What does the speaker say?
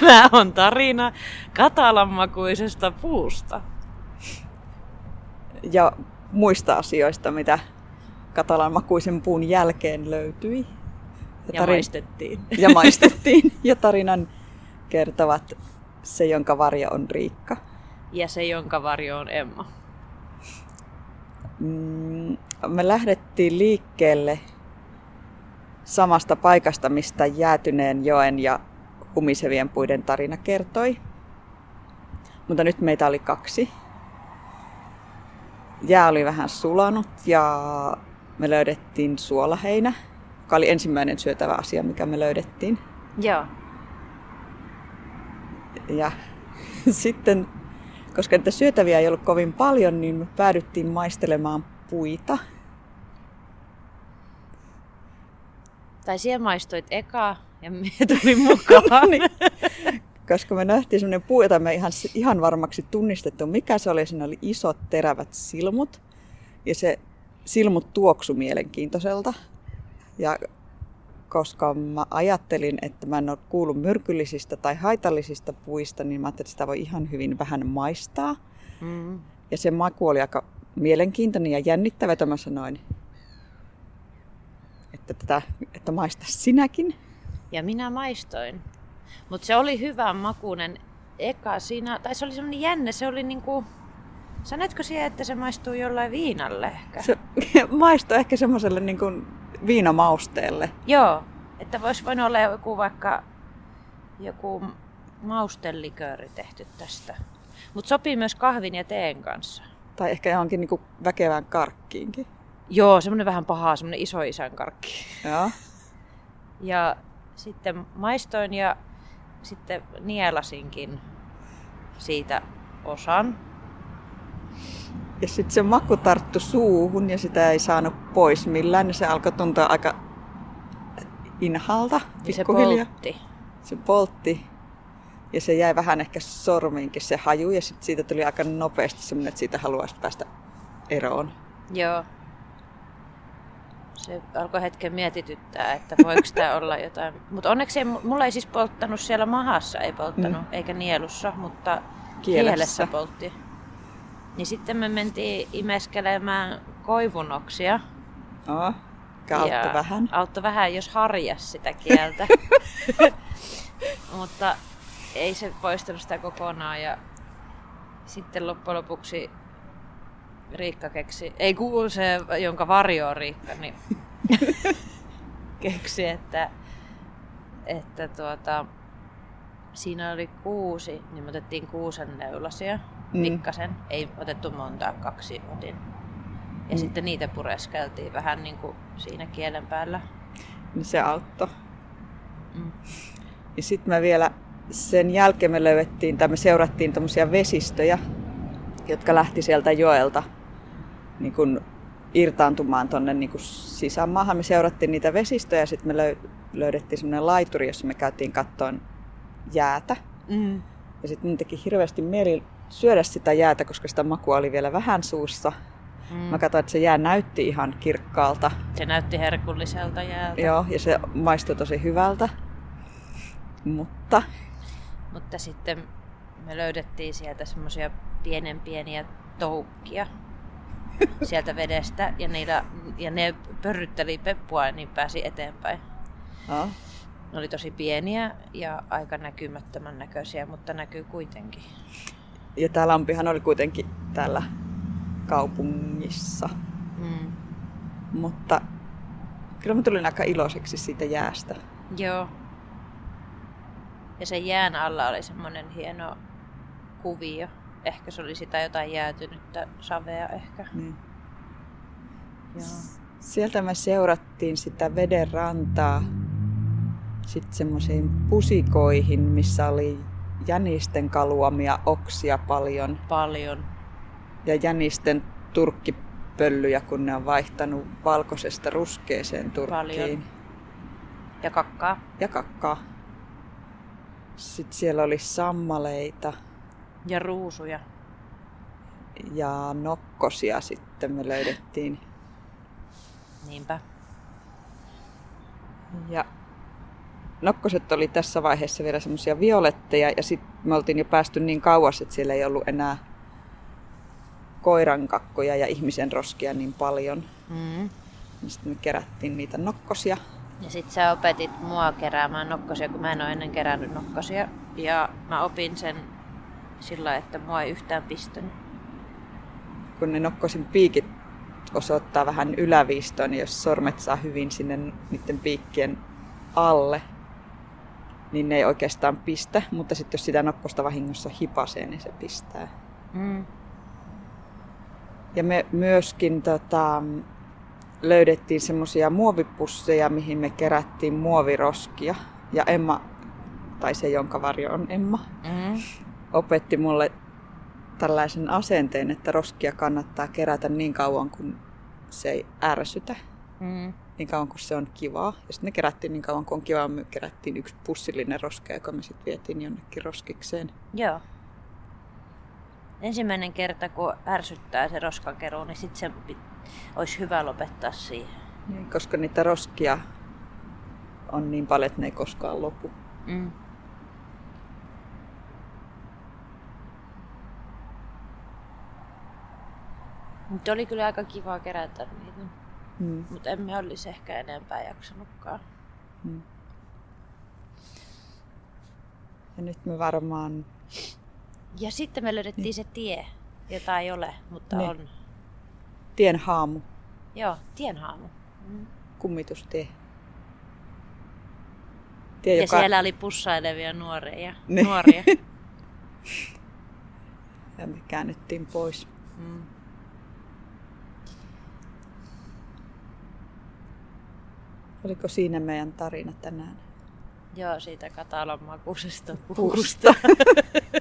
Tämä on tarina katalanmakuisesta puusta. Ja muista asioista, mitä katalanmakuisen puun jälkeen löytyi. Ja, tarin... maistettiin. Ja maistettiin. Ja tarinan kertovat se, jonka varjo on Riikka. Ja se, jonka varjo on Emma. Mm, me lähdettiin liikkeelle samasta paikasta, mistä jäätyneen joen ja humisevien puiden tarina kertoi. Mutta nyt meitä oli kaksi. Jää oli vähän sulanut ja me löydettiin suolaheinä, joka oli ensimmäinen syötävä asia, mikä me löydettiin. Joo. Ja sitten, koska niitä syötäviä ei ollut kovin paljon, niin me päädyttiin maistelemaan puita. Tai siellä maistoit eka ja me tuli mukaan. niin. Koska me nähtiin sellainen puu, jota me ihan, ihan varmaksi tunnistettu, mikä se oli. Siinä oli isot terävät silmut ja se silmut tuoksu mielenkiintoiselta. Ja koska mä ajattelin, että mä en ole kuullut myrkyllisistä tai haitallisista puista, niin mä ajattelin, että sitä voi ihan hyvin vähän maistaa. Mm. Ja se maku oli aika mielenkiintoinen ja jännittävä, että mä sanoin, että, tätä, että maista sinäkin. Ja minä maistoin. Mutta se oli hyvän makuinen eka siinä, tai se oli semmoinen jännä, se oli niinku, Sanetko siihen, että se maistuu jollain viinalle ehkä? Se maistuu ehkä semmoiselle niin kuin viinamausteelle. Joo, että voisi voinut olla joku vaikka joku maustellikööri tehty tästä. Mutta sopii myös kahvin ja teen kanssa. Tai ehkä johonkin niin väkevään karkkiinkin. Joo, semmoinen vähän paha, semmoinen iso isän karkki. Joo. Ja sitten maistoin ja sitten nielasinkin siitä osan. Ja sitten se maku tarttu suuhun ja sitä ei saanut pois millään. Ja se alkoi tuntua aika inhalta ja se poltti. Se poltti. Ja se jäi vähän ehkä sormiinkin se haju ja sitten siitä tuli aika nopeasti semmoinen, että siitä haluaisi päästä eroon. Joo. Se alkoi hetken mietityttää, että voiko tämä olla jotain. Mutta onneksi ei, mulla ei siis polttanut siellä mahassa, ei polttanut, mm. eikä nielussa, mutta kielessä, kielessä poltti. Niin sitten me mentiin imeskelemään koivunoksia. Oh, auttoi vähän. Auttoi vähän, jos harjas sitä kieltä. Mutta ei se poistanut sitä kokonaan. Ja sitten loppujen lopuksi Riikka keksi, ei kuulu se, jonka varjo on Riikka, niin keksi, että, että tuota, siinä oli kuusi, niin me otettiin kuusen neulasia mm. pikkasen. Ei otettu montaa, kaksi otin. Ja mm. sitten niitä pureskeltiin vähän niin kuin siinä kielen päällä. Niin se auttoi. Mm. Ja sitten me vielä sen jälkeen me löydettiin, tai me seurattiin tämmöisiä vesistöjä, jotka lähti sieltä joelta niin kuin irtaantumaan tuonne niin sisämaahan. Me seurattiin niitä vesistöjä ja sitten me löydettiin semmoinen laituri, jossa me käytiin kattoon jäätä. Mm. Ja sitten mun teki hirveästi mieli syödä sitä jäätä, koska sitä makua oli vielä vähän suussa. Mm. Mä katsoin, että se jää näytti ihan kirkkaalta. Se näytti herkulliselta jäältä. Joo, ja se maistui tosi hyvältä. Mutta... Mutta sitten me löydettiin sieltä semmoisia pienen pieniä toukkia sieltä vedestä ja, niillä, ja ne pörrytteli peppua niin pääsi eteenpäin. Oh. Ne oli tosi pieniä ja aika näkymättömän näköisiä, mutta näkyy kuitenkin. Ja tämä lampihan oli kuitenkin täällä kaupungissa. Mm. Mutta kyllä mä tulin aika iloiseksi siitä jäästä. Joo. Ja sen jään alla oli semmoinen hieno kuvio. Ehkä se oli sitä jotain jäätynyttä savea ehkä. Niin. Joo. Sieltä me seurattiin sitä veden rantaa sitten semmoisiin pusikoihin, missä oli jänisten kaluamia oksia paljon. Paljon. Ja jänisten turkkipöllyjä, kun ne on vaihtanut valkoisesta ruskeeseen turkkiin. Paljon. Ja kakkaa. Ja kakkaa. Sitten siellä oli sammaleita. Ja ruusuja. Ja nokkosia sitten me löydettiin. Niinpä. Ja nokkoset oli tässä vaiheessa vielä semmoisia violetteja ja sitten me oltiin jo päästy niin kauas, että siellä ei ollut enää koirankakkoja ja ihmisen roskia niin paljon. Mm. Sitten me kerättiin niitä nokkosia. Ja sitten sä opetit mua keräämään nokkosia, kun mä en ole ennen kerännyt nokkosia. Ja mä opin sen sillä, että mua ei yhtään pistänyt. Kun ne nokkosin piikit osoittaa vähän yläviistoon, niin jos sormet saa hyvin sinne niiden piikkien alle, niin ne ei oikeastaan pistä, mutta sitten jos sitä nokkosta vahingossa hipasee, niin se pistää. Mm. Ja me myöskin tota, löydettiin semmoisia muovipusseja, mihin me kerättiin muoviroskia. Ja Emma, tai se jonka varjo on Emma, mm. Opetti mulle tällaisen asenteen, että roskia kannattaa kerätä niin kauan, kun se ei ärsytä. Mm. Niin kauan kuin se on kivaa. Ja sitten ne kerättiin niin kauan kuin on kivaa. Me kerättiin yksi pussillinen roska, joka me sitten vietiin jonnekin roskikseen. Joo. Ensimmäinen kerta, kun ärsyttää se roskakeru, niin sitten se olisi hyvä lopettaa siihen. Niin, koska niitä roskia on niin paljon, että ne ei koskaan lopu. Mm. Mutta oli kyllä aika kiva kerätä niitä. Mm. Mutta emme olisi ehkä enempää jaksanutkaan. Mm. Ja nyt me varmaan... Ja sitten me löydettiin niin. se tie, jota ei ole, mutta niin. on. Tien haamu. Joo, tien haamu. Mm. Kummitustie. Tie, ja joka... siellä oli pussailevia nuoria. Niin. nuoria. ja me käännyttiin pois. Mm. Oliko siinä meidän tarina tänään? Joo, siitä katalan makuisesta puusta.